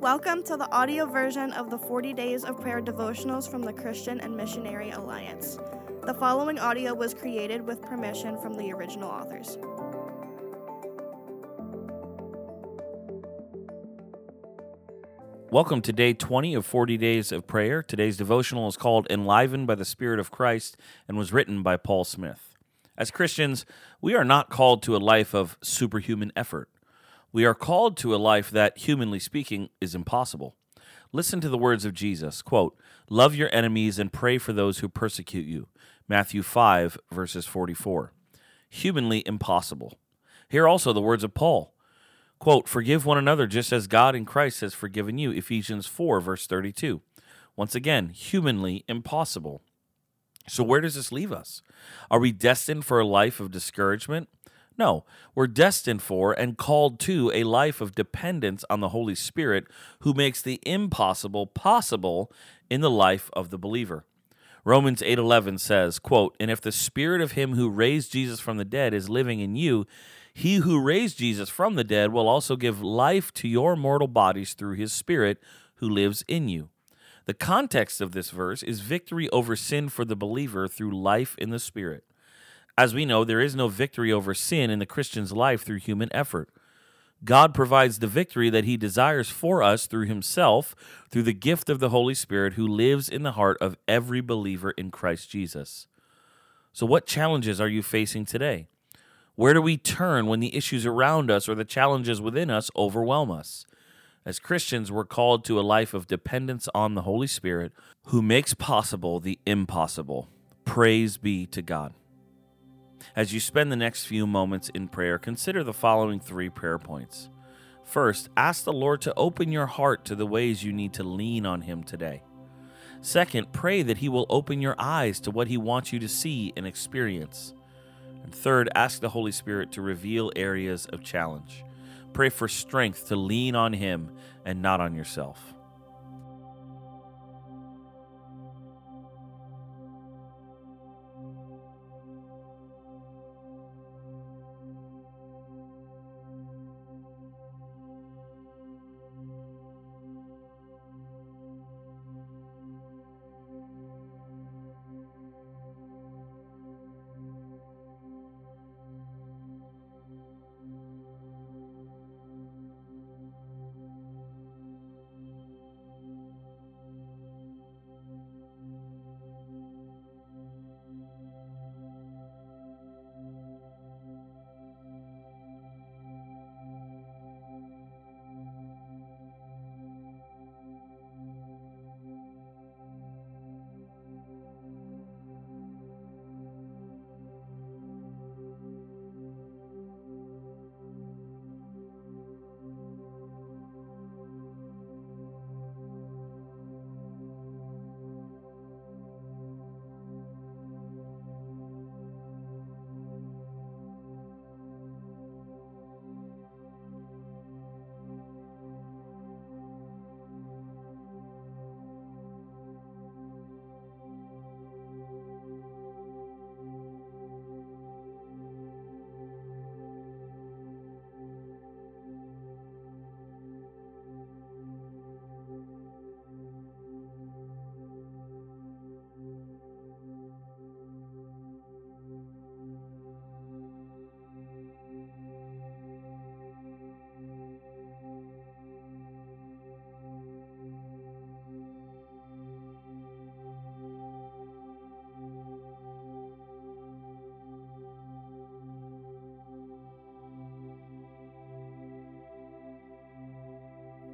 Welcome to the audio version of the 40 Days of Prayer devotionals from the Christian and Missionary Alliance. The following audio was created with permission from the original authors. Welcome to day 20 of 40 Days of Prayer. Today's devotional is called Enlivened by the Spirit of Christ and was written by Paul Smith. As Christians, we are not called to a life of superhuman effort. We are called to a life that, humanly speaking, is impossible. Listen to the words of Jesus quote, Love your enemies and pray for those who persecute you. Matthew 5, verses 44. Humanly impossible. Hear also the words of Paul. Quote, Forgive one another just as God in Christ has forgiven you. Ephesians 4, verse 32. Once again, humanly impossible. So, where does this leave us? Are we destined for a life of discouragement? No, we're destined for and called to a life of dependence on the Holy Spirit who makes the impossible possible in the life of the believer. Romans 8:11 says, quote, "And if the spirit of him who raised Jesus from the dead is living in you, he who raised Jesus from the dead will also give life to your mortal bodies through his Spirit who lives in you. The context of this verse is victory over sin for the believer through life in the Spirit. As we know, there is no victory over sin in the Christian's life through human effort. God provides the victory that he desires for us through himself, through the gift of the Holy Spirit who lives in the heart of every believer in Christ Jesus. So, what challenges are you facing today? Where do we turn when the issues around us or the challenges within us overwhelm us? As Christians, we're called to a life of dependence on the Holy Spirit who makes possible the impossible. Praise be to God. As you spend the next few moments in prayer, consider the following three prayer points. First, ask the Lord to open your heart to the ways you need to lean on Him today. Second, pray that He will open your eyes to what He wants you to see and experience. And third, ask the Holy Spirit to reveal areas of challenge. Pray for strength to lean on Him and not on yourself.